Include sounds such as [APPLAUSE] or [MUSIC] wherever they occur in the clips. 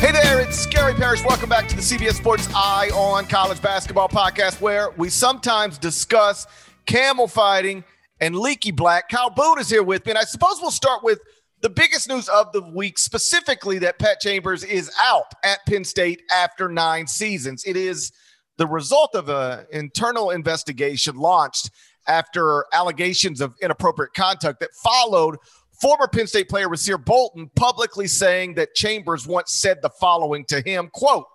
Hey there, it's Gary Parrish. Welcome back to the CBS Sports Eye on College Basketball podcast, where we sometimes discuss camel fighting and leaky black. Kyle Boone is here with me, and I suppose we'll start with the biggest news of the week, specifically that Pat Chambers is out at Penn State after nine seasons. It is the result of an internal investigation launched after allegations of inappropriate conduct that followed Former Penn State player Rasir Bolton publicly saying that Chambers once said the following to him, quote,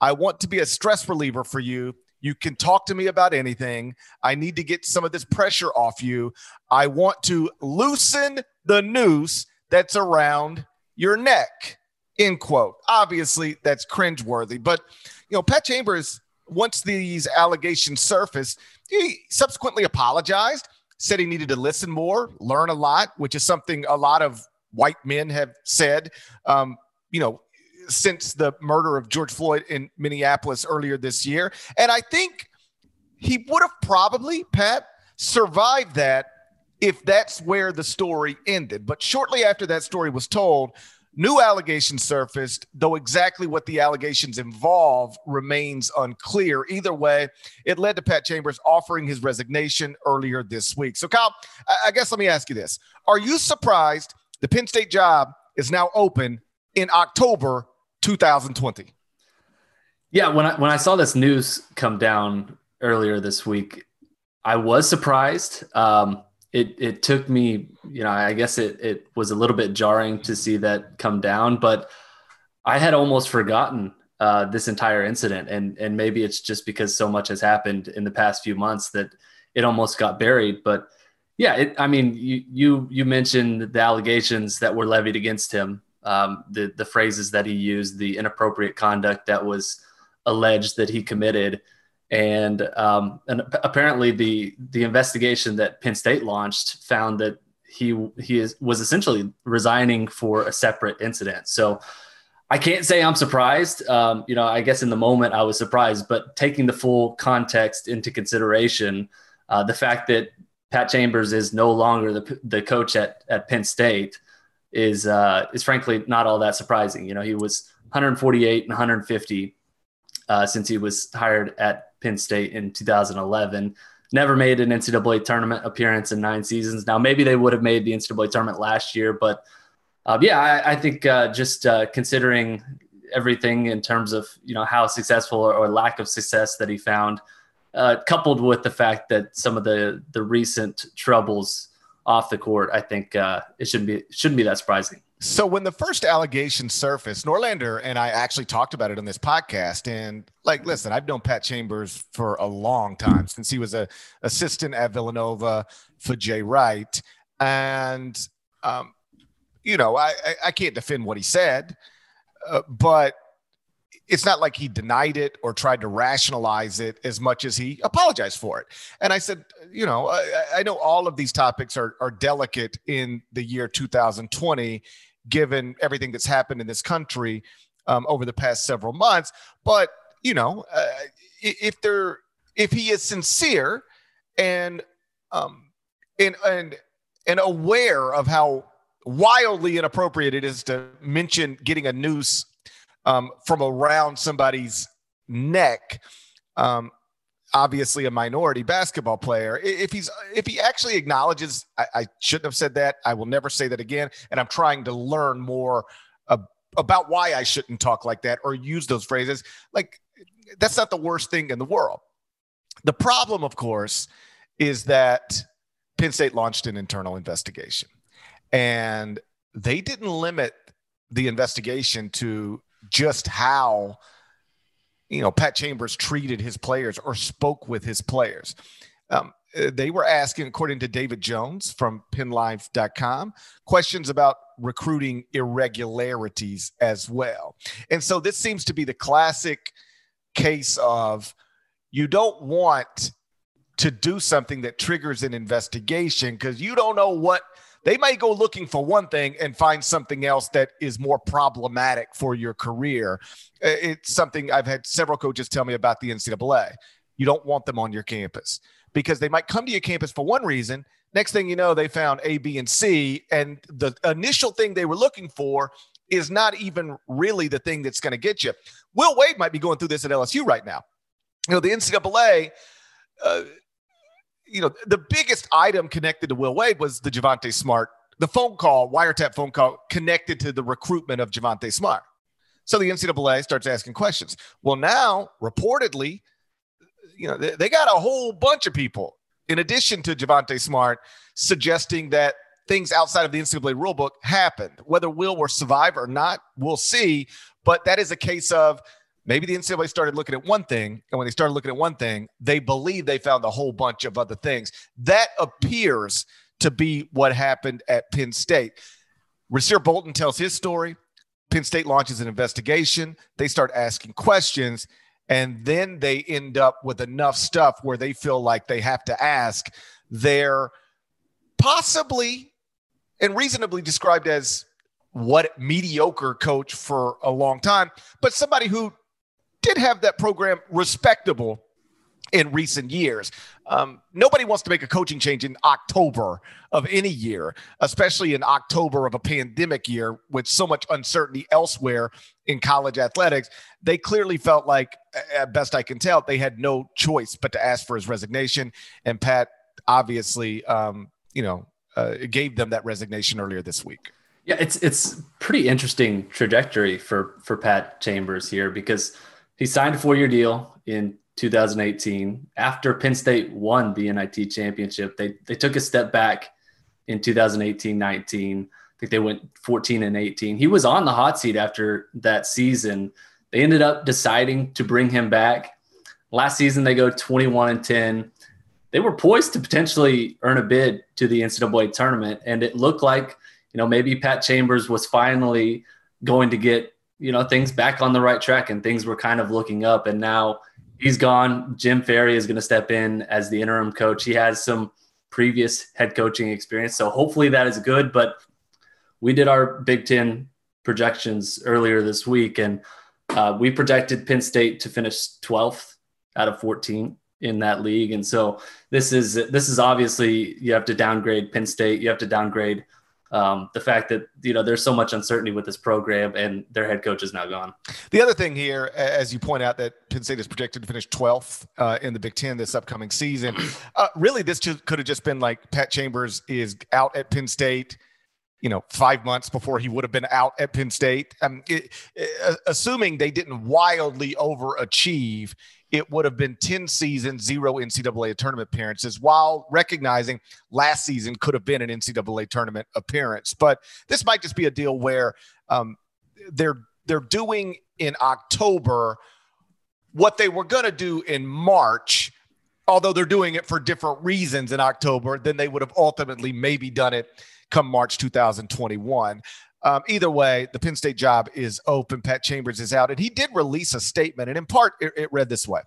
I want to be a stress reliever for you. You can talk to me about anything. I need to get some of this pressure off you. I want to loosen the noose that's around your neck. End quote. Obviously, that's cringeworthy. But, you know, Pat Chambers, once these allegations surfaced, he subsequently apologized said he needed to listen more, learn a lot, which is something a lot of white men have said. Um, you know, since the murder of George Floyd in Minneapolis earlier this year. And I think he would have probably, Pat, survived that if that's where the story ended. But shortly after that story was told, New allegations surfaced, though exactly what the allegations involve remains unclear. Either way, it led to Pat Chambers offering his resignation earlier this week. So, Kyle, I guess let me ask you this Are you surprised the Penn State job is now open in October 2020? Yeah, when I when I saw this news come down earlier this week, I was surprised. Um, it it took me, you know, I guess it it was a little bit jarring to see that come down, but I had almost forgotten uh, this entire incident, and and maybe it's just because so much has happened in the past few months that it almost got buried. But yeah, it, I mean, you you you mentioned the allegations that were levied against him, um, the the phrases that he used, the inappropriate conduct that was alleged that he committed and um, and apparently the the investigation that Penn State launched found that he he is, was essentially resigning for a separate incident. So I can't say I'm surprised. Um, you know, I guess in the moment I was surprised, but taking the full context into consideration, uh, the fact that Pat Chambers is no longer the the coach at at Penn State is uh, is frankly not all that surprising. You know, he was 148 and 150 uh, since he was hired at Penn State in 2011. Never made an NCAA tournament appearance in nine seasons. Now, maybe they would have made the NCAA tournament last year, but uh, yeah, I, I think uh, just uh, considering everything in terms of you know how successful or, or lack of success that he found, uh, coupled with the fact that some of the the recent troubles off the court, I think uh, it shouldn't be shouldn't be that surprising. So when the first allegation surfaced, Norlander and I actually talked about it on this podcast. And like, listen, I've known Pat Chambers for a long time since he was a assistant at Villanova for Jay Wright. And um, you know, I, I can't defend what he said, uh, but it's not like he denied it or tried to rationalize it as much as he apologized for it. And I said, you know, I, I know all of these topics are, are delicate in the year 2020 given everything that's happened in this country um, over the past several months. But you know, uh, if they're if he is sincere and um, and and and aware of how wildly inappropriate it is to mention getting a noose um, from around somebody's neck. Um, obviously a minority basketball player. If he's if he actually acknowledges, I, I, shouldn't have said that. I will never say that again. And I'm trying to learn more uh, about why I shouldn't talk like that or use those phrases. Like that's not the worst thing in the world. The problem, of course, is that Penn State launched an internal investigation, and they didn't limit the investigation to just how you know, Pat Chambers treated his players or spoke with his players. Um, uh, they were asking, according to David Jones from PennLive.com, questions about recruiting irregularities as well. And so this seems to be the classic case of you don't want to do something that triggers an investigation because you don't know what they might go looking for one thing and find something else that is more problematic for your career. Uh, it's something I've had several coaches tell me about the NCAA. You don't want them on your campus because they might come to your campus for one reason. Next thing you know, they found A, B, and C. And the initial thing they were looking for is not even really the thing that's going to get you. Will Wade might be going through this at LSU right now. You know, the NCAA, uh, you know, the biggest item connected to Will Wade was the Javonte Smart, the phone call, wiretap phone call connected to the recruitment of Javonte Smart. So the NCAA starts asking questions. Well, now reportedly, you know, they, got a whole bunch of people in addition to Javonte Smart suggesting that things outside of the NCAA rulebook happened. Whether Will will survive or not, we'll see. But that is a case of maybe the NCAA started looking at one thing, and when they started looking at one thing, they believe they found a whole bunch of other things. That appears to be what happened at Penn State. Rasir Bolton tells his story. Penn State launches an investigation. They start asking questions, and then they end up with enough stuff where they feel like they have to ask their possibly and reasonably described as what mediocre coach for a long time, but somebody who did have that program respectable in recent years. Um, nobody wants to make a coaching change in October of any year, especially in October of a pandemic year with so much uncertainty elsewhere in college athletics. They clearly felt like, at best I can tell, they had no choice but to ask for his resignation. And Pat obviously, um, you know, uh, gave them that resignation earlier this week. Yeah, it's it's pretty interesting trajectory for for Pat Chambers here because he signed a four year deal in 2018 after Penn State won the NIT championship. They they took a step back in 2018-19. I think they went 14 and 18. He was on the hot seat after that season. They ended up deciding to bring him back. Last season they go 21 and 10 they were poised to potentially earn a bid to the NCAA tournament. And it looked like, you know, maybe Pat Chambers was finally going to get, you know, things back on the right track and things were kind of looking up. And now he's gone. Jim Ferry is going to step in as the interim coach. He has some previous head coaching experience. So hopefully that is good. But we did our Big Ten projections earlier this week and uh, we projected Penn State to finish 12th out of 14 in that league. And so this is this is obviously you have to downgrade Penn State. You have to downgrade um, the fact that you know there's so much uncertainty with this program and their head coach is now gone. The other thing here, as you point out, that Penn State is projected to finish 12th uh, in the Big Ten this upcoming season. [CLEARS THROAT] Uh, really, this could have just been like Pat Chambers is out at Penn State. You know, five months before he would have been out at Penn State. Um, it, assuming they didn't wildly overachieve it would have been 10 seasons, zero NCAA tournament appearances, while recognizing last season could have been an NCAA tournament appearance. But this might just be a deal where um, they're they're doing in October what they were going to do in March, although they're doing it for different reasons in October than they would have ultimately maybe done it come March 2021. Um, either way, the Penn State job is open. Pat Chambers is out, and he did release a statement, and in part, it, it read this way.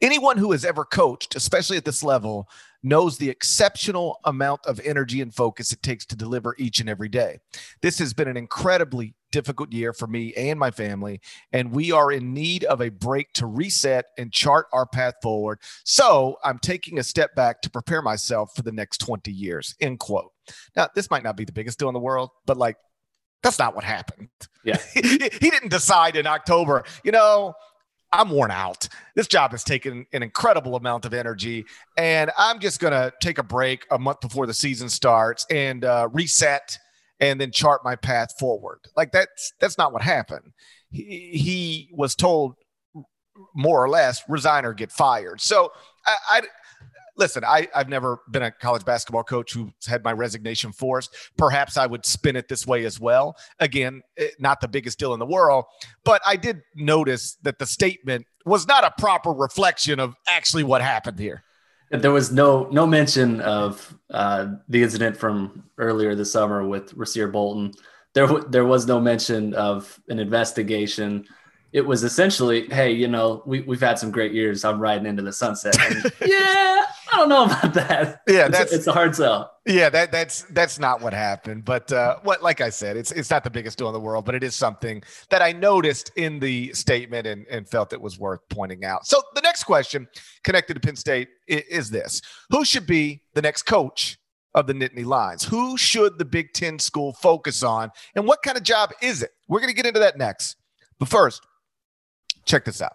Anyone who has ever coached, especially at this level, knows the exceptional amount of energy and focus it takes to deliver each and every day. This has been an incredibly difficult year for me and my family, and we are in need of a break to reset and chart our path forward. So I'm taking a step back to prepare myself for the next 20 years. End quote. Now, this might not be the biggest deal in the world, but like, that's not what happened. Yeah. [LAUGHS] he didn't decide in October, you know, I'm worn out. This job has taken an incredible amount of energy, and I'm just going to take a break a month before the season starts and uh, reset, and then chart my path forward. Like that's that's not what happened. He, he was told more or less resign or get fired. So I, I listen, I, I've never been a college basketball coach who's had my resignation forced. Perhaps I would spin it this way as well. Again, eh, not the biggest deal in the world, but I did notice that the statement was not a proper reflection of actually what happened here. There was no no mention of uh, the incident from earlier this summer with Rasir Bolton. There there was no mention of an investigation. It was essentially, hey, you know, we we've had some great years. I'm riding into the sunset. [LAUGHS] And, yeah, I don't know about that. Yeah, it's, that's it's a hard sell. Yeah, that that's that's not what happened. But uh, what, like I said, it's it's not the biggest deal in the world, but it is something that I noticed in the statement and, and felt it was worth pointing out. So the next question connected to Penn State is, is this: Who should be the next coach of the Nittany Lions? Who should the Big Ten school focus on, and what kind of job is it? We're going to get into that next. But first, check this out.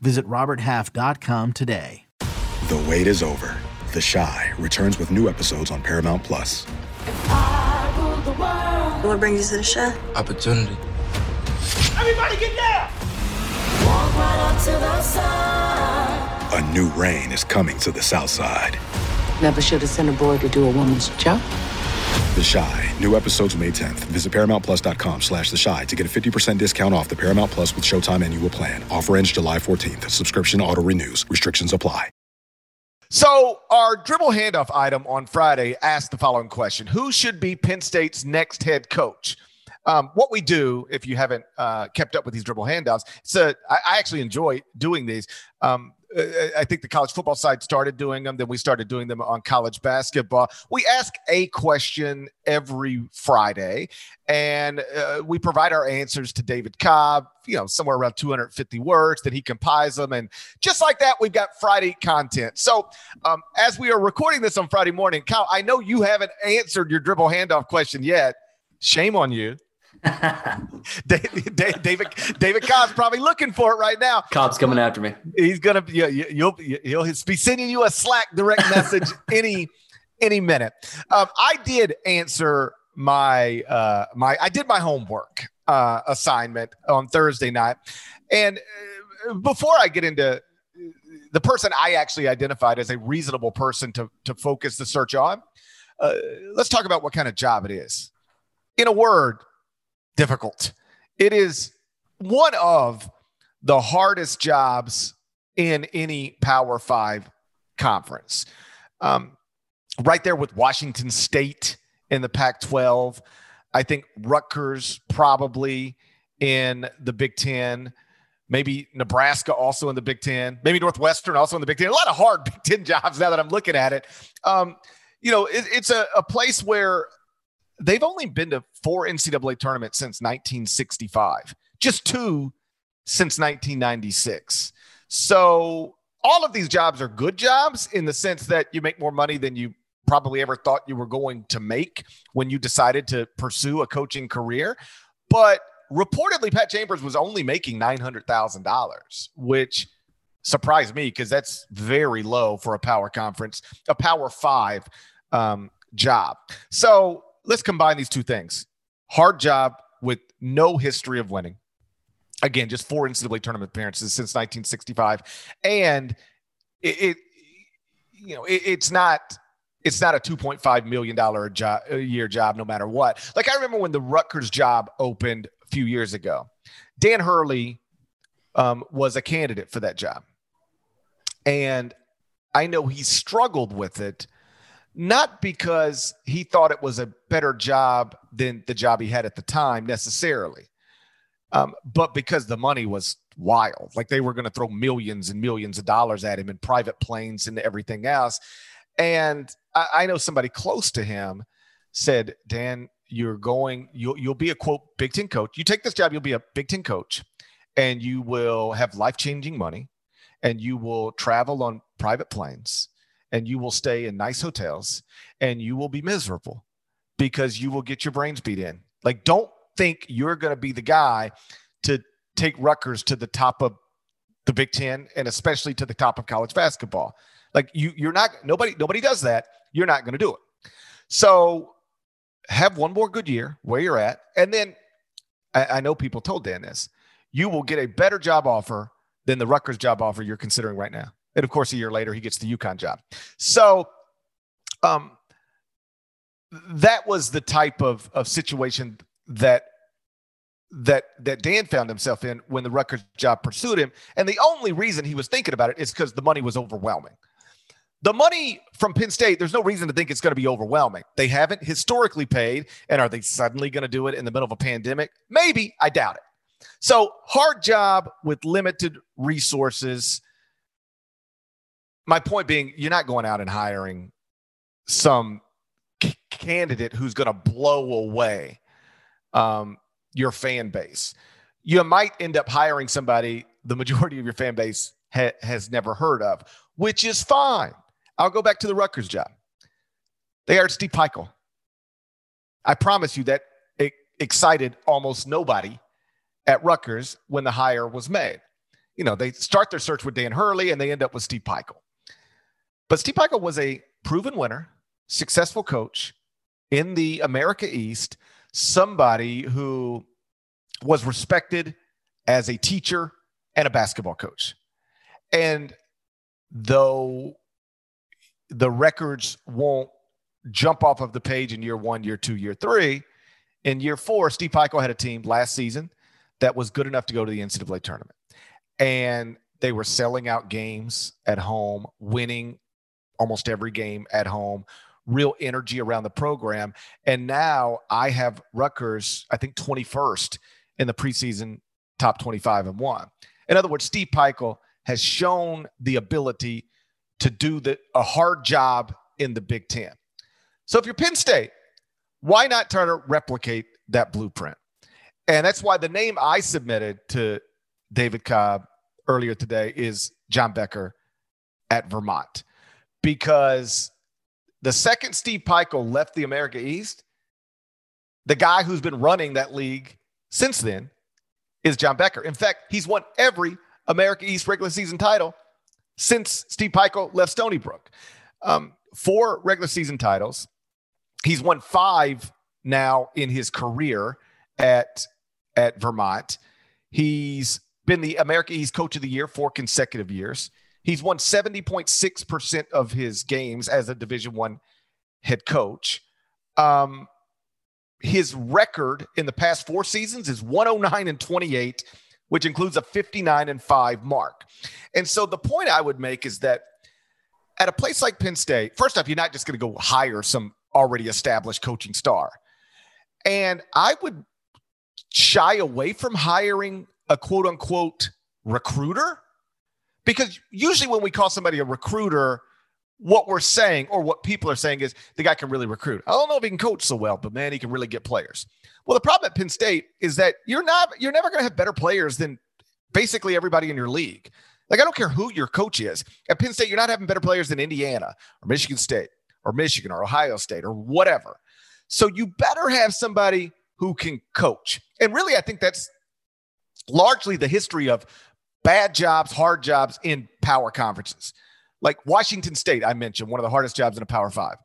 Visit RobertHalf.com today. The wait is over. The Chi returns with new episodes on Paramount Plus. What brings you to the Chi? Opportunity. Everybody get down! Walk right up to the side. A new reign is coming to the South Side. Never should have sent a boy to do a woman's job. The Chi. New episodes May 10th. Visit ParamountPlus.com slash The Chi to get a 50% discount off the Paramount Plus with Showtime annual plan. Offer ends July 14th. Subscription auto renews. Restrictions apply. So, our dribble handoff item on Friday asked the following question Who should be Penn State's next head coach? Um, what we do, if you haven't uh, kept up with these dribble handoffs, so I, I actually enjoy doing these. Um, I think the college football side started doing them. Then we started doing them on college basketball. We ask a question every Friday, and uh, we provide our answers to David Cobb. You know, somewhere around 250 words. That he compiles them, and just like that, we've got Friday content. So, um, as we are recording this on Friday morning, Kyle, I know you haven't answered your dribble handoff question yet. Shame on you. [LAUGHS] David, David, David Cobb's probably looking for it right now. Cobb's coming after me. He's gonna you, you'll you'll be sending you a Slack direct message [LAUGHS] any any minute. Um, I did answer my uh, my I did my homework uh, assignment on Thursday night, and uh, before I get into the person I actually identified as a reasonable person to to focus the search on, uh, let's talk about what kind of job it is. In a word, difficult. It is one of the hardest jobs in any Power Five conference. Um, right there with Washington State in the Pac 12. I think Rutgers probably in the Big Ten. Maybe Nebraska also in the Big Ten. Maybe Northwestern also in the Big Ten. A lot of hard [LAUGHS] Big Ten jobs now that I'm looking at it. Um, you know, it, it's a, a place where they've only been to four NCAA tournaments since 1965, just two since 1996. So all of these jobs are good jobs in the sense that you make more money than you probably ever thought you were going to make when you decided to pursue a coaching career. But reportedly, Pat Chambers was only making $900,000, which surprised me because that's very low for a power conference, a power five um, job. So let's combine these two things hard job with no history of winning. Again, just four NCAA tournament appearances since 1965. And it, it you know, it, it's not it's not a 2.5 million dollar job a year job no matter what. Like I remember when the Rutgers job opened a few years ago. Dan Hurley um, was a candidate for that job. And I know he struggled with it not because he thought it was a better job than the job he had at the time necessarily, um, but because the money was wild. Like they were going to throw millions and millions of dollars at him in private planes and everything else. And I, I know somebody close to him said, Dan, you're going, you'll, you'll be a quote Big Ten coach. You take this job, you'll be a Big Ten coach and you will have life changing money and you will travel on private planes and you will stay in nice hotels and you will be miserable because you will get your brains beat in. Like, don't think you're going to be the guy to take Rutgers to the top of the Big Ten and especially to the top of college basketball. Like you, you're not. Nobody, nobody does that. you're not going to do it. So have one more good year where you're at. And then I, I, know people told Dan this. You will get a better job offer than the Rutgers job offer you're considering right now. And of course, a year later, he gets the UConn job. So um, that was the type of, of situation that that that Dan found himself in when the Rutgers job pursued him. And the only reason he was thinking about it is because the money was overwhelming. The money from Penn State, there's no reason to think it's going to be overwhelming. They haven't historically paid, and are they suddenly going to do it in the middle of a pandemic? Maybe. I doubt it. So, hard job with limited resources. My point being, you're not going out and hiring some c- candidate who's going to blow away um, your fan base. You might end up hiring somebody the majority of your fan base ha- has never heard of, which is fine. I'll go back to the Rutgers job. They hired Steve Pikiell. I promise you that it excited almost nobody at Rutgers when the hire was made. You know, they start their search with Dan Hurley and they end up with Steve Pikiell. But Steve Pikiell was a proven winner, successful coach in the America East, somebody who was respected as a teacher and a basketball coach. And though the records won't jump off of the page in year one, year two, year three. In year four, Steve Pikiell had a team last season that was good enough to go to the NCAA tournament. And they were selling out games at home, winning almost every game at home, real energy around the program. And now I have Rutgers, I think 21st in the preseason top 25 and one. In other words, Steve Pikiell has shown the ability to do the, a hard job in the Big Ten. So if you're Penn State, why not try to replicate that blueprint? And that's why the name I submitted to David Cobb earlier today is John Becker at Vermont. Because the second Steve Pikiell left the America East, the guy who's been running that league since then is John Becker. In fact, he's won every America East regular season title since Steve Pikiell left Stony Brook. Um, four regular season titles. He's won five now in his career at at Vermont. He's been the America East Coach of the Year four consecutive years. He's won 70.6% of his games as a Division One head coach. Um, his record in the past four seasons is 109 and 28 which includes a 59 and 5 mark. And so the point I would make is that at a place like Penn State, first off, you're not just going to go hire some already established coaching star. And I would shy away from hiring a quote unquote recruiter because usually when we call somebody a recruiter, what we're saying or what people are saying is the guy can really recruit. I don't know if he can coach so well, but man, he can really get players. Well, the problem at Penn State is that you're not you're never going to have better players than basically everybody in your league. Like I don't care who your coach is. At Penn State, you're not having better players than Indiana or Michigan State or Michigan or Ohio State or whatever. So you better have somebody who can coach. And really, I think that's largely the history of bad jobs, hard jobs in power conferences. Like Washington State, I mentioned, one of the hardest jobs in a Power Five.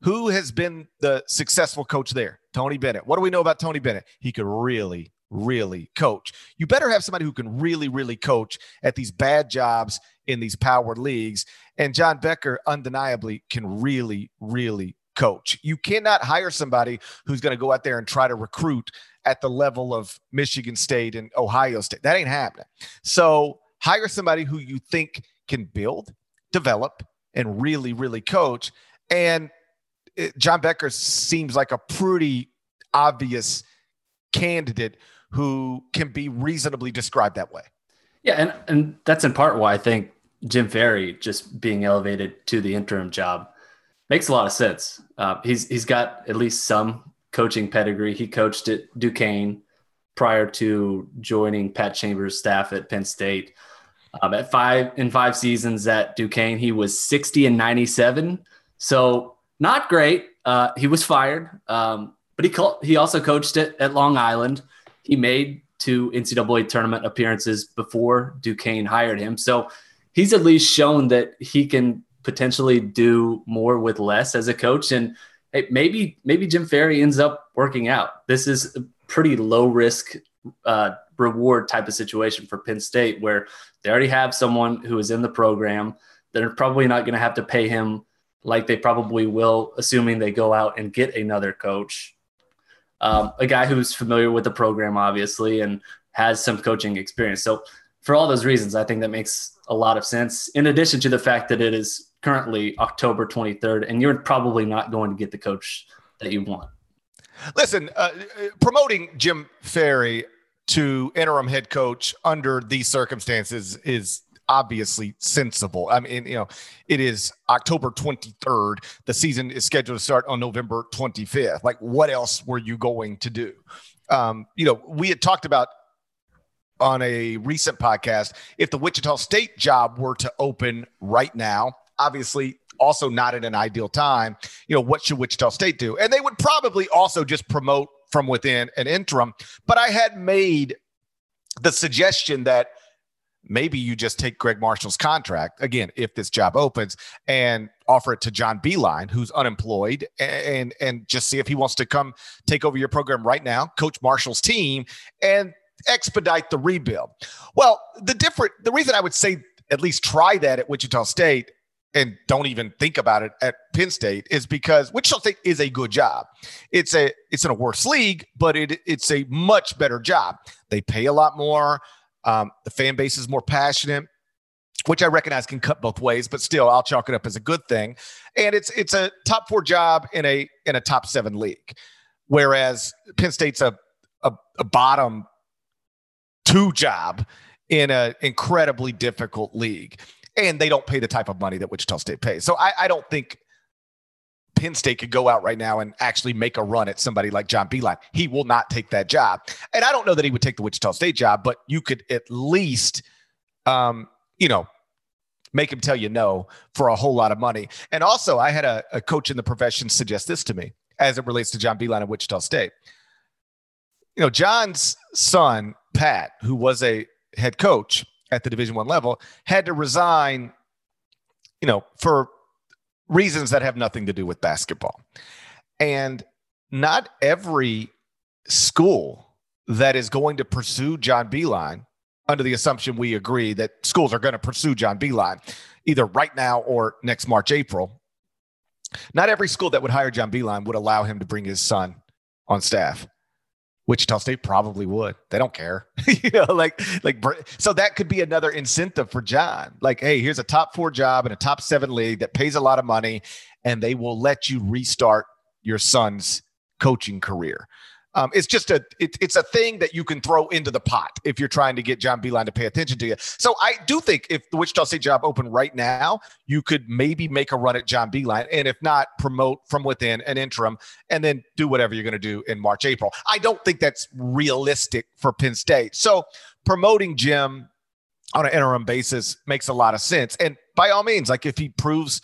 Who has been the successful coach there? Tony Bennett. What do we know about Tony Bennett? He could really, really coach. You better have somebody who can really, really coach at these bad jobs in these power leagues. And John Becker undeniably can really, really coach. You cannot hire somebody who's going to go out there and try to recruit at the level of Michigan State and Ohio State. That ain't happening. So hire somebody who you think can build develop and really, really coach. And it, John Becker seems like a pretty obvious candidate who can be reasonably described that way. Yeah, and and that's in part why I think Jim Ferry just being elevated to the interim job makes a lot of sense. Uh, he's he's got at least some coaching pedigree. He coached at Duquesne prior to joining Pat Chambers' staff at Penn State. Um, at five in five seasons at Duquesne, he was 60 and 97. So not great. Uh, he was fired, um, but he co- he also coached it at Long Island. He made two NCAA tournament appearances before Duquesne hired him. So he's at least shown that he can potentially do more with less as a coach. And hey, maybe maybe Jim Ferry ends up working out. This is a pretty low risk uh, reward type of situation for Penn State, where they already have someone who is in the program. They're probably not going to have to pay him like they probably will, assuming they go out and get another coach. Um, a guy who's familiar with the program, obviously, and has some coaching experience. So, for all those reasons, I think that makes a lot of sense. In addition to the fact that it is currently October 23rd, and you're probably not going to get the coach that you want. Listen, uh, promoting Jim Ferry to interim head coach under these circumstances is obviously sensible. I mean, you know, it is October 23rd. The season is scheduled to start on November 25th. Like, what else were you going to do? Um, you know, we had talked about on a recent podcast if the Wichita State job were to open right now, obviously also not at an ideal time. You know, what should Wichita State do? And they would probably also just promote from within an interim. But I had made the suggestion that maybe you just take Greg Marshall's contract again if this job opens and offer it to John Beilein, who's unemployed, and and just see if he wants to come take over your program right now, coach Marshall's team, and expedite the rebuild. Well, the different the reason I would say at least try that at Wichita State and don't even think about it at Penn State is because Wichita State is a good job. It's a it's in a worse league, but it it's a much better job. They pay a lot more. Um, the fan base is more passionate, which I recognize can cut both ways, but still, I'll chalk it up as a good thing. And it's it's a top four job in a in a top seven league, whereas Penn State's a a, a bottom two job in an incredibly difficult league and they don't pay the type of money that Wichita State pays. So I, I don't think Penn State could go out right now and actually make a run at somebody like John Beilein. He will not take that job. And I don't know that he would take the Wichita State job, but you could at least, um, you know, make him tell you no for a whole lot of money. And also, I had a, a coach in the profession suggest this to me as it relates to John Beilein at Wichita State. You know, John's son, Pat, who was a head coach, at the Division One level had to resign, you know, for reasons that have nothing to do with basketball. And not every school that is going to pursue John Beilein under the assumption we agree that schools are going to pursue John Beilein either right now or next March, April. Not every school that would hire John Beilein would allow him to bring his son on staff. Wichita State probably would. They don't care. [LAUGHS] you know, like like so that could be another incentive for John. Like, hey, here's a top 4 job in a top 7 league that pays a lot of money and they will let you restart your son's coaching career. Um, it's just a it, it's a thing that you can throw into the pot if you're trying to get John Beilein to pay attention to you. So I do think if the Wichita State job opened right now, you could maybe make a run at John Beilein, and if not, promote from within an interim, and then do whatever you're going to do in March, April. I don't think that's realistic for Penn State. So promoting Jim on an interim basis makes a lot of sense, and by all means, like if he proves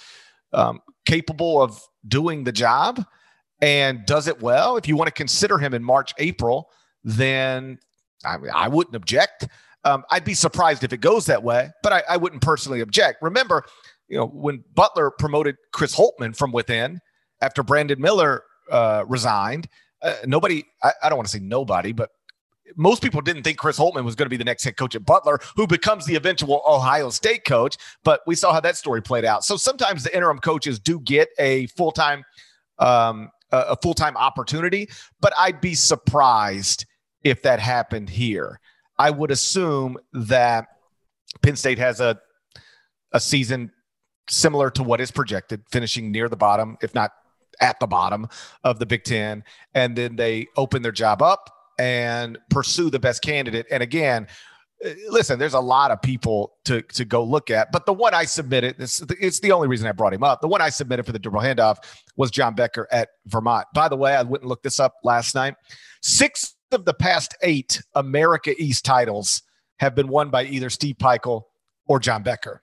um, capable of doing the job and does it well, if you want to consider him in March, April, then I, I wouldn't object. Um, I'd be surprised if it goes that way, but I, I, wouldn't personally object. Remember, you know, when Butler promoted Chris Holtmann from within after Brandon Miller uh, resigned, uh, nobody, I, I don't want to say nobody, but most people didn't think Chris Holtmann was going to be the next head coach at Butler, who becomes the eventual Ohio State coach. But we saw how that story played out. So sometimes the interim coaches do get a full time um, a full time opportunity, but I'd be surprised if that happened here. I would assume that Penn State has a a season similar to what is projected, finishing near the bottom, if not at the bottom of the Big Ten, and then they open their job up and pursue the best candidate. And again, listen, there's a lot of people to to go look at, but the one I submitted, it's, it's the only reason I brought him up. The one I submitted for the dribble handoff was John Becker at Vermont. By the way, I went and looked this up last night. Six of the past eight America East titles have been won by either Steve Pikiell or John Becker.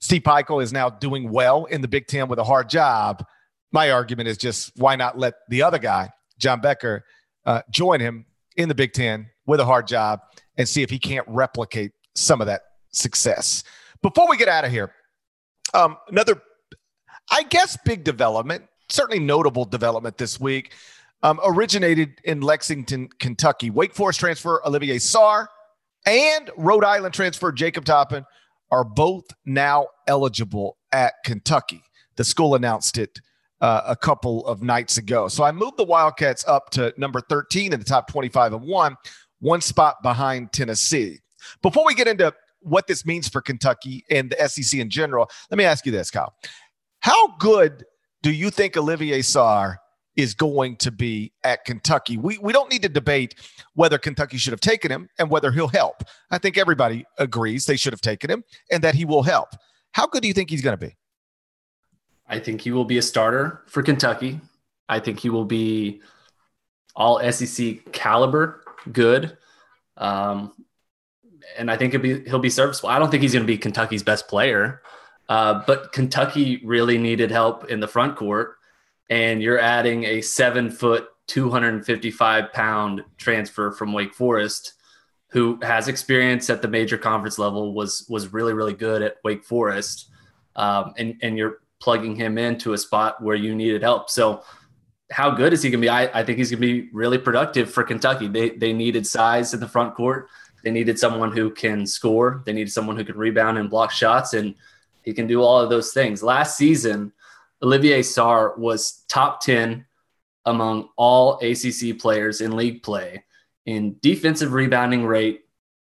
Steve Pikiell is now doing well in the Big Ten with a hard job. My argument is just why not let the other guy, John Becker, uh, join him in the Big Ten with a hard job and see if he can't replicate some of that success. Before we get out of here, um, another I guess big development, certainly notable development this week. Um, originated in Lexington, Kentucky. Wake Forest transfer Olivier Sarr and Rhode Island transfer Jacob Toppin are both now eligible at Kentucky. The school announced it uh, a couple of nights ago. So I moved the Wildcats up to number 13 in the top 25 and one, one spot behind Tennessee. Before we get into what this means for Kentucky and the SEC in general, let me ask you this, Kyle. How good do you think Olivier Sarr is going to be at Kentucky? We, we don't need to debate whether Kentucky should have taken him and whether he'll help. I think everybody agrees they should have taken him and that he will help. How good do you think he's going to be? I think he will be a starter for Kentucky. I think he will be all SEC caliber, good. Um, and I think he'll be he'll be serviceable. I don't think he's going to be Kentucky's best player, uh, but Kentucky really needed help in the front court, and you're adding a seven foot, 255 pound transfer from Wake Forest, who has experience at the major conference level, was was really really good at Wake Forest, um, and and you're plugging him into a spot where you needed help. So how good is he going to be? I, I think he's going to be really productive for Kentucky. They, they needed size in the front court. They needed someone who can score. They needed someone who can rebound and block shots, and he can do all of those things. Last season, Olivier Sarr was top 10 among all ACC players in league play in defensive rebounding rate,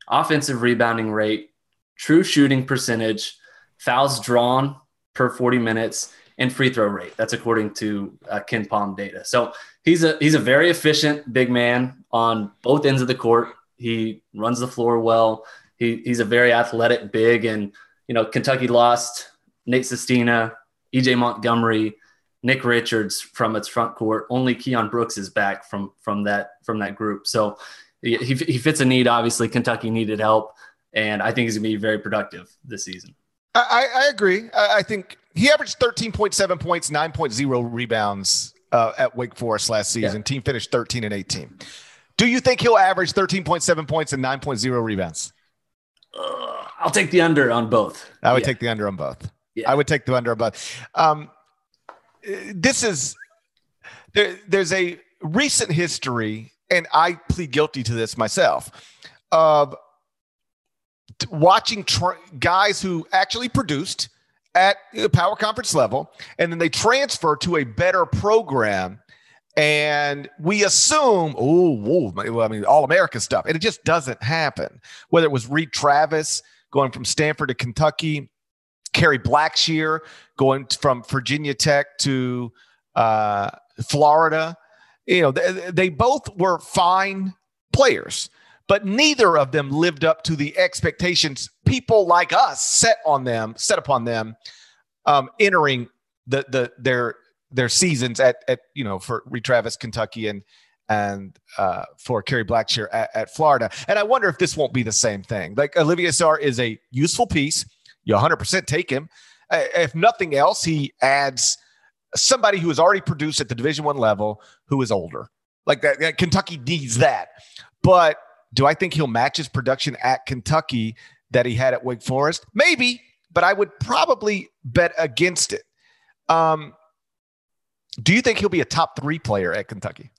offensive rebounding rate, true shooting percentage, fouls drawn per 40 minutes, and free throw rate. That's according to uh, Palm data. So he's a he's a very efficient big man on both ends of the court. He runs the floor well. He, he's a very athletic big, and you know Kentucky lost Nate Sestina, EJ Montgomery, Nick Richards from its front court. Only Keion Brooks is back from from that from that group. So he, he fits a need. Obviously, Kentucky needed help, and I think he's gonna be very productive this season. I, I agree. I, I, think he averaged 13.7 points, 9.0 rebounds uh, at Wake Forest last season. Yeah. Team finished 13 and 18. Do you think he'll average 13.7 points and 9.0 rebounds? Uh, I'll take the under on both. I would yeah. take the under on both. Yeah. I would take the under on both. Um, this is there, there's a recent history, and I plead guilty to this myself, of watching tra- guys who actually produced at the power conference level and then they transfer to a better program and we assume oh i mean all America stuff and it just doesn't happen. Whether it was reid travis going from stanford to kentucky kerry blackshear going from virginia tech to uh, florida you know they, they both were fine players but neither of them lived up to the expectations people like us set on them, set upon them, um, entering the the their their seasons at at you know for Reid Travis, Kentucky, and and uh, for Kerry Blackshear at, at, Florida. And I wonder if this won't be the same thing. Like Olivier Sarr is a useful piece. You 100% take him. If nothing else, he adds somebody who has already produced at the Division One level who is older. Like that, Kentucky needs that. But do I think he'll match his production at Kentucky that he had at Wake Forest? Maybe, but I would probably bet against it. Um, do you think he'll be a top three player at Kentucky?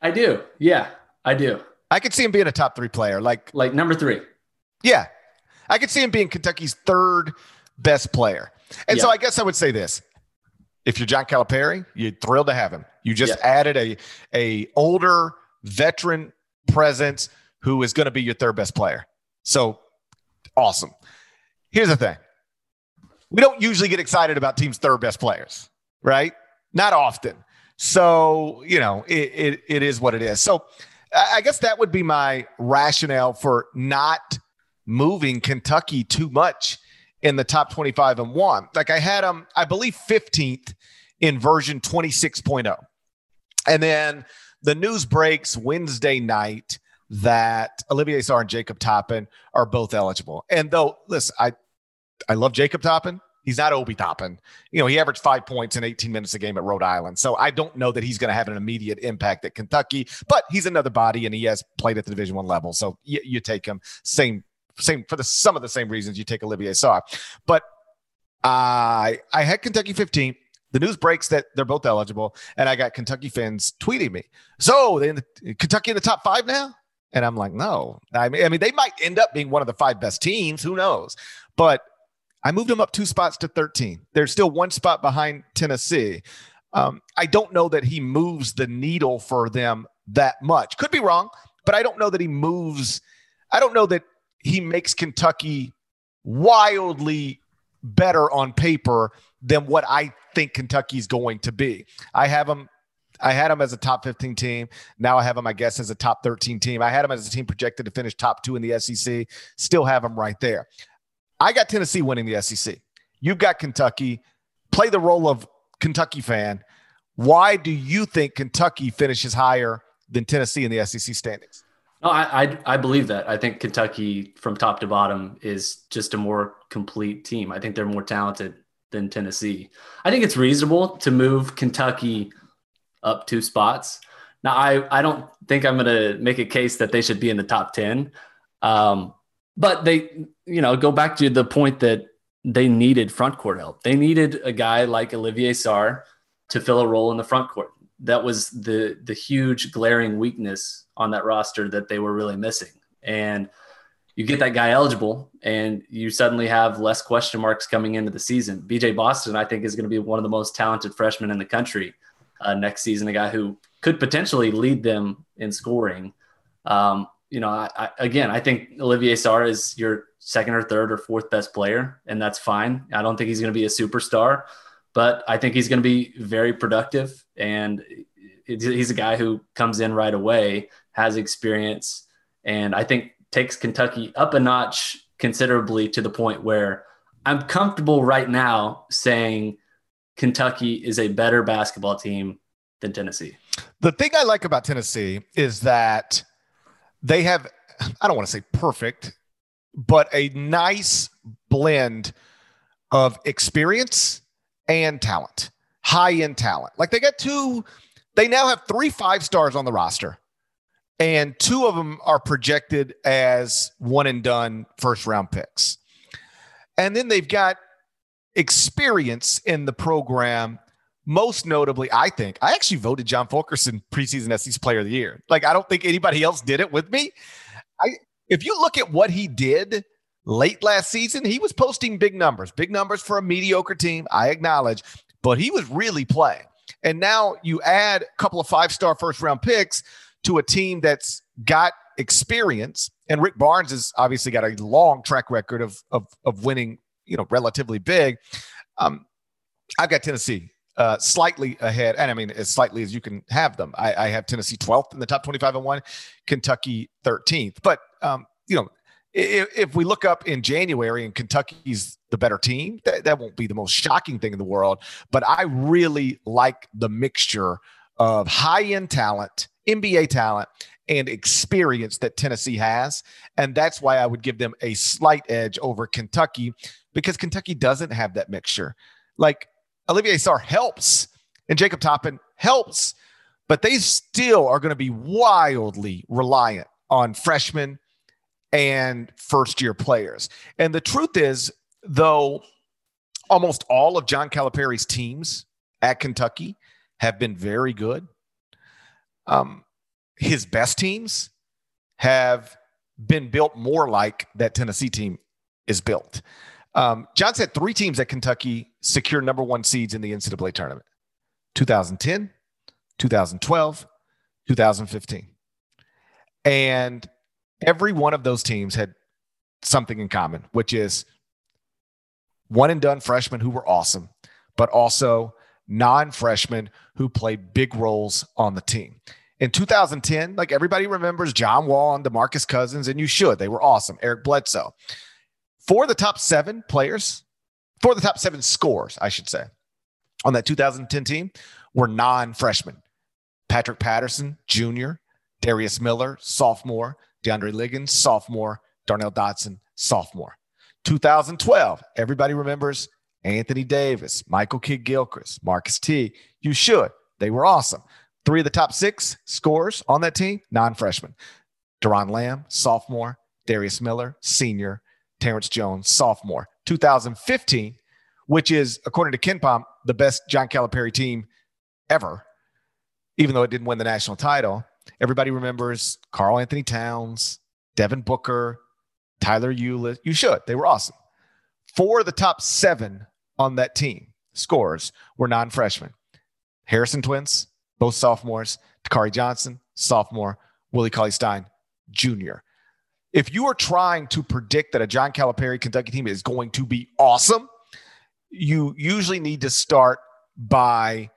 I do. Yeah, I do. I could see him being a top three player, like like number three. Yeah, I could see him being Kentucky's third best player. And yeah. so I guess I would say this: if you're John Calipari, you're thrilled to have him. You just yeah. added a a older veteran presence who is going to be your third best player. So awesome. Here's the thing. We don't usually get excited about teams' third best players, right? Not often. So, you know, it, it, it is what it is. So I guess that would be my rationale for not moving Kentucky too much in the top 25 and one. Like I had them, I believe 15th in version 26.0. And then the news breaks Wednesday night that Olivier Sarr and Jacob Toppin are both eligible. And though, listen, I I love Jacob Toppin. He's not Obi Toppin. You know, he averaged five points in 18 minutes a game at Rhode Island. So I don't know that he's going to have an immediate impact at Kentucky, but he's another body and he has played at the Division One level. So you, you take him. Same same for the some of the same reasons you take Olivier Sarr. But I I had Kentucky 15. The news breaks that they're both eligible, and I got Kentucky fans tweeting me. So they in the, Kentucky in the top five now, and I'm like, no. I mean, I mean, they might end up being one of the five best teams. Who knows? But I moved them up two spots to 13. They're still one spot behind Tennessee. Um, I don't know that he moves the needle for them that much. Could be wrong, but I don't know that he moves. I don't know that he makes Kentucky wildly better on paper than what I think Kentucky's going to be. I have them. I had them as a top 15 team. Now I have them, I guess, as a top 13 team. I had them as a team projected to finish top two in the SEC. Still have them right there. I got Tennessee winning the SEC. You've got Kentucky. Play the role of Kentucky fan. Why do you think Kentucky finishes higher than Tennessee in the SEC standings? No, I, I, I believe that. I think Kentucky, from top to bottom, is just a more complete team. I think they're more talented than Tennessee. I think it's reasonable to move Kentucky up two spots. Now, I, I don't think I'm going to make a case that they should be in the top 10. Um, but they, you know, go back to the point that they needed front court help. They needed a guy like Olivier Sarr to fill a role in the front court. That was the the huge glaring weakness on that roster that they were really missing. And you get that guy eligible and you suddenly have less question marks coming into the season. BJ Boston, I think, is going to be one of the most talented freshmen in the country uh, next season, a guy who could potentially lead them in scoring. Um, you know, I, I, again, I think Olivier Sarr is your second or third or fourth best player, and that's fine. I don't think he's going to be a superstar, but I think he's going to be very productive. And he's a guy who comes in right away, has experience, and I think takes Kentucky up a notch considerably to the point where I'm comfortable right now saying Kentucky is a better basketball team than Tennessee. The thing I like about Tennessee is that they have, I don't want to say perfect, but a nice blend of experience and talent, high end talent. Like they got two, they now have three five stars on the roster, and two of them are projected as one and done first round picks. And then they've got experience in the program. Most notably, I think I actually voted John Fulkerson preseason SEC Player of the Year. Like I don't think anybody else did it with me. I if you look at what he did late last season, he was posting big numbers, big numbers for a mediocre team. I acknowledge, but he was really playing. And now you add a couple of five star first round picks to a team that's got experience. And Rick Barnes has obviously got a long track record of, of, of winning, you know, relatively big. Um, I've got Tennessee uh, slightly ahead, and I mean as slightly as you can have them. I, I have Tennessee 12th in the top 25 and one, Kentucky 13th. But um, you know, if, we look up in January and Kentucky's the better team, that, that won't be the most shocking thing in the world. But I really like the mixture of high end talent, NBA talent, and experience that Tennessee has. And that's why I would give them a slight edge over Kentucky because Kentucky doesn't have that mixture. Like Olivier Sarr helps and Jacob Toppin helps, but they still are going to be wildly reliant on freshmen and first year players. And the truth is, though, almost all of John Calipari's teams at Kentucky have been very good. Um, his best teams have been built more like that Tennessee team is built. Um, John said three teams at Kentucky secure number one seeds in the NCAA tournament 2010, 2012, 2015. And every one of those teams had something in common, which is one and done freshmen who were awesome, but also non freshmen who played big roles on the team. In 2010, like everybody remembers John Wall and DeMarcus Cousins, and you should. They were awesome. Eric Bledsoe. For the top seven players, for the top seven scores, I should say, on that 2010 team were non freshmen. Patrick Patterson, Jr., Darius Miller, sophomore, DeAndre Liggins, sophomore, Darnell Dotson, sophomore. 2012, everybody remembers Anthony Davis, Michael Kidd Gilchrist, Marquis Teague You should. They were awesome. Three of the top six scores on that team, non freshmen. Doron Lamb, sophomore, Darius Miller, senior, Terrence Jones, sophomore. 2015, which is, according to KenPom, the best John Calipari team ever, even though it didn't win the national title. Everybody remembers Karl-Anthony Towns, Devin Booker, Tyler Ulis. You should. They were awesome. Four of the top seven on that team scores were non freshmen. Harrison twins, both sophomores. Dakari Johnson, sophomore. Willie Cauley Stein, junior. If you are trying to predict that a John Calipari Kentucky team is going to be awesome, you usually need to start by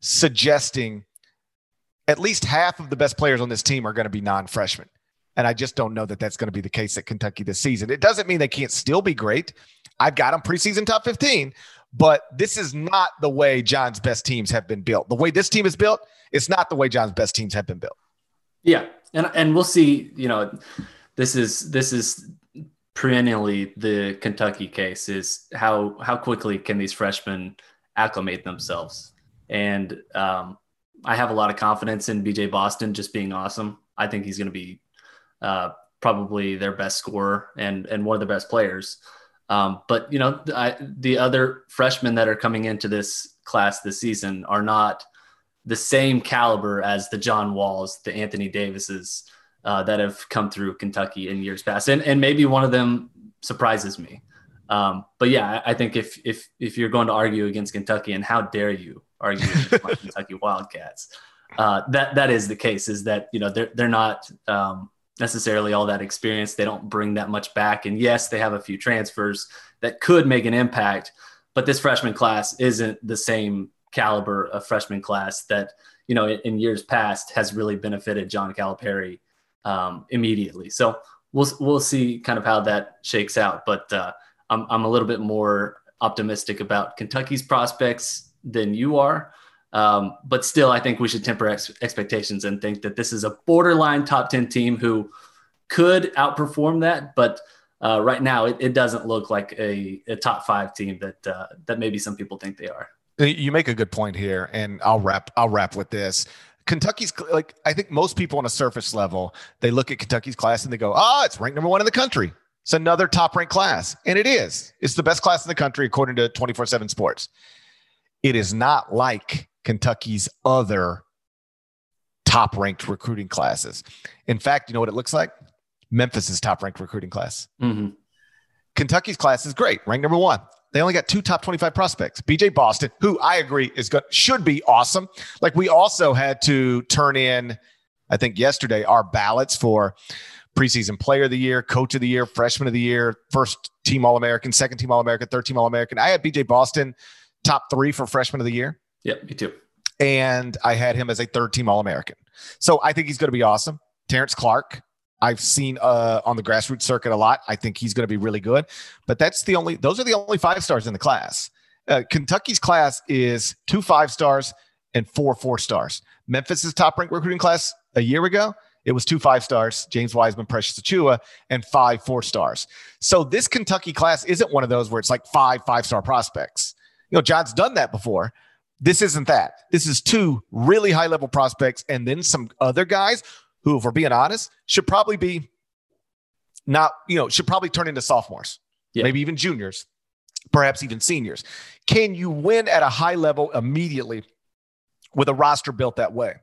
suggesting at least half of the best players on this team are going to be non freshmen. And I just don't know that that's going to be the case at Kentucky this season. It doesn't mean they can't still be great. I've got them preseason top 15, but this is not the way John's best teams have been built. The way this team is built, it's not the way John's best teams have been built. Yeah. And and we'll see, you know, this is this is perennially the Kentucky case is how how quickly can these freshmen acclimate themselves. And um, I have a lot of confidence in BJ Boston just being awesome. I think he's going to be uh, probably their best scorer and and one of the best players. Um, but you know, I, the other freshmen that are coming into this class this season are not the same caliber as the John Walls, the Anthony Davises uh, that have come through Kentucky in years past, and and maybe one of them surprises me. Um, but yeah, I think if if if you're going to argue against Kentucky, and how dare you argue against Kentucky Wildcats, uh, that that is the case. Is that you know they're they're not um, necessarily all that experienced. They don't bring that much back. And yes, they have a few transfers that could make an impact, but this freshman class isn't the same caliber of freshman class that, you know, in, in years past has really benefited John Calipari um, immediately. So we'll, we'll see kind of how that shakes out. But uh, I'm, I'm a little bit more optimistic about Kentucky's prospects than you are. Um, but still, I think we should temper ex- expectations and think that this is a borderline top 10 team who could outperform that. But uh, right now, it, it, doesn't look like a, a, top five team that uh, that maybe some people think they are. You make a good point here, and I'll wrap I'll wrap with this. Kentucky's like I think most people on a surface level they look at Kentucky's class and they go, "Ah, oh, it's ranked number one in the country. It's another top ranked class," and it is. It's the best class in the country according to twenty four seven Sports. It is not like Kentucky's other top ranked recruiting classes. In fact, you know what it looks like? Memphis's top ranked recruiting class. Mm-hmm. Kentucky's class is great, ranked number one. They only got two top 25 prospects. BJ Boston, who I agree is good, should be awesome. Like we also had to turn in, I think yesterday, our ballots for preseason player of the year, coach of the year, freshman of the year, first team All American, second team All American, third team All American. I had BJ Boston top three for freshman of the year. Yeah, me too. And I had him as a third team All American. So I think he's going to be awesome. Terrence Clarke, I've seen uh, on the grassroots circuit a lot. I think he's going to be really good. But that's the only; those are the only five stars in the class. Uh, Kentucky's class is two five stars and four four stars. Memphis's top ranked recruiting class a year ago, it was two five stars, James Wiseman, Precious Achiuwa, and five four stars. So this Kentucky class isn't one of those where it's like five five star prospects. You know, John's done that before. This isn't that. This is two really high level prospects and then some other guys who, if we're being honest, should probably be not, you know, should probably turn into sophomores, yeah. maybe even juniors, perhaps even seniors. Can you win at a high level immediately with a roster built that way?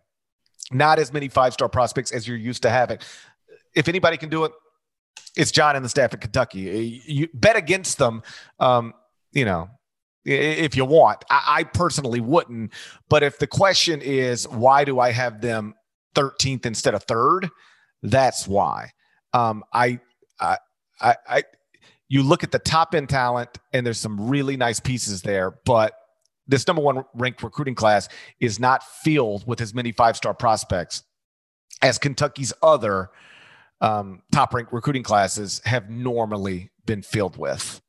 Not as many five star prospects as you're used to having. If anybody can do it, it's John and the staff at Kentucky. You bet against them. Um, you know, if you want. I, I, personally wouldn't. But if the question is, why do I have them 13th instead of third? That's why. Um, I, I, I, I, you look at the top end talent, and there's some really nice pieces there, but this number one ranked recruiting class is not filled with as many five star prospects as Kentucky's other um, top ranked recruiting classes have normally been filled with.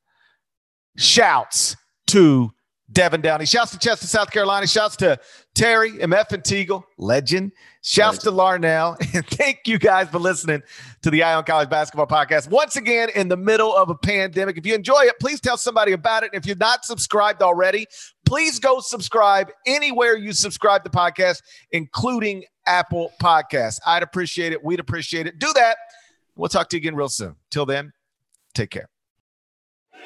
Shouts to Devin Downey. Shouts to Chester, South Carolina. Shouts to Terry, MF, and Teagle, legend. Shouts legend. to Larnell. [LAUGHS] And thank you guys for listening to the Eye on College Basketball Podcast. Once again, in the middle of a pandemic. If you enjoy it, please tell somebody about it. If you're not subscribed already, please go subscribe anywhere you subscribe to podcast, including Apple Podcasts. I'd appreciate it. We'd appreciate it. Do that We'll talk to you again real soon. Till then, take care.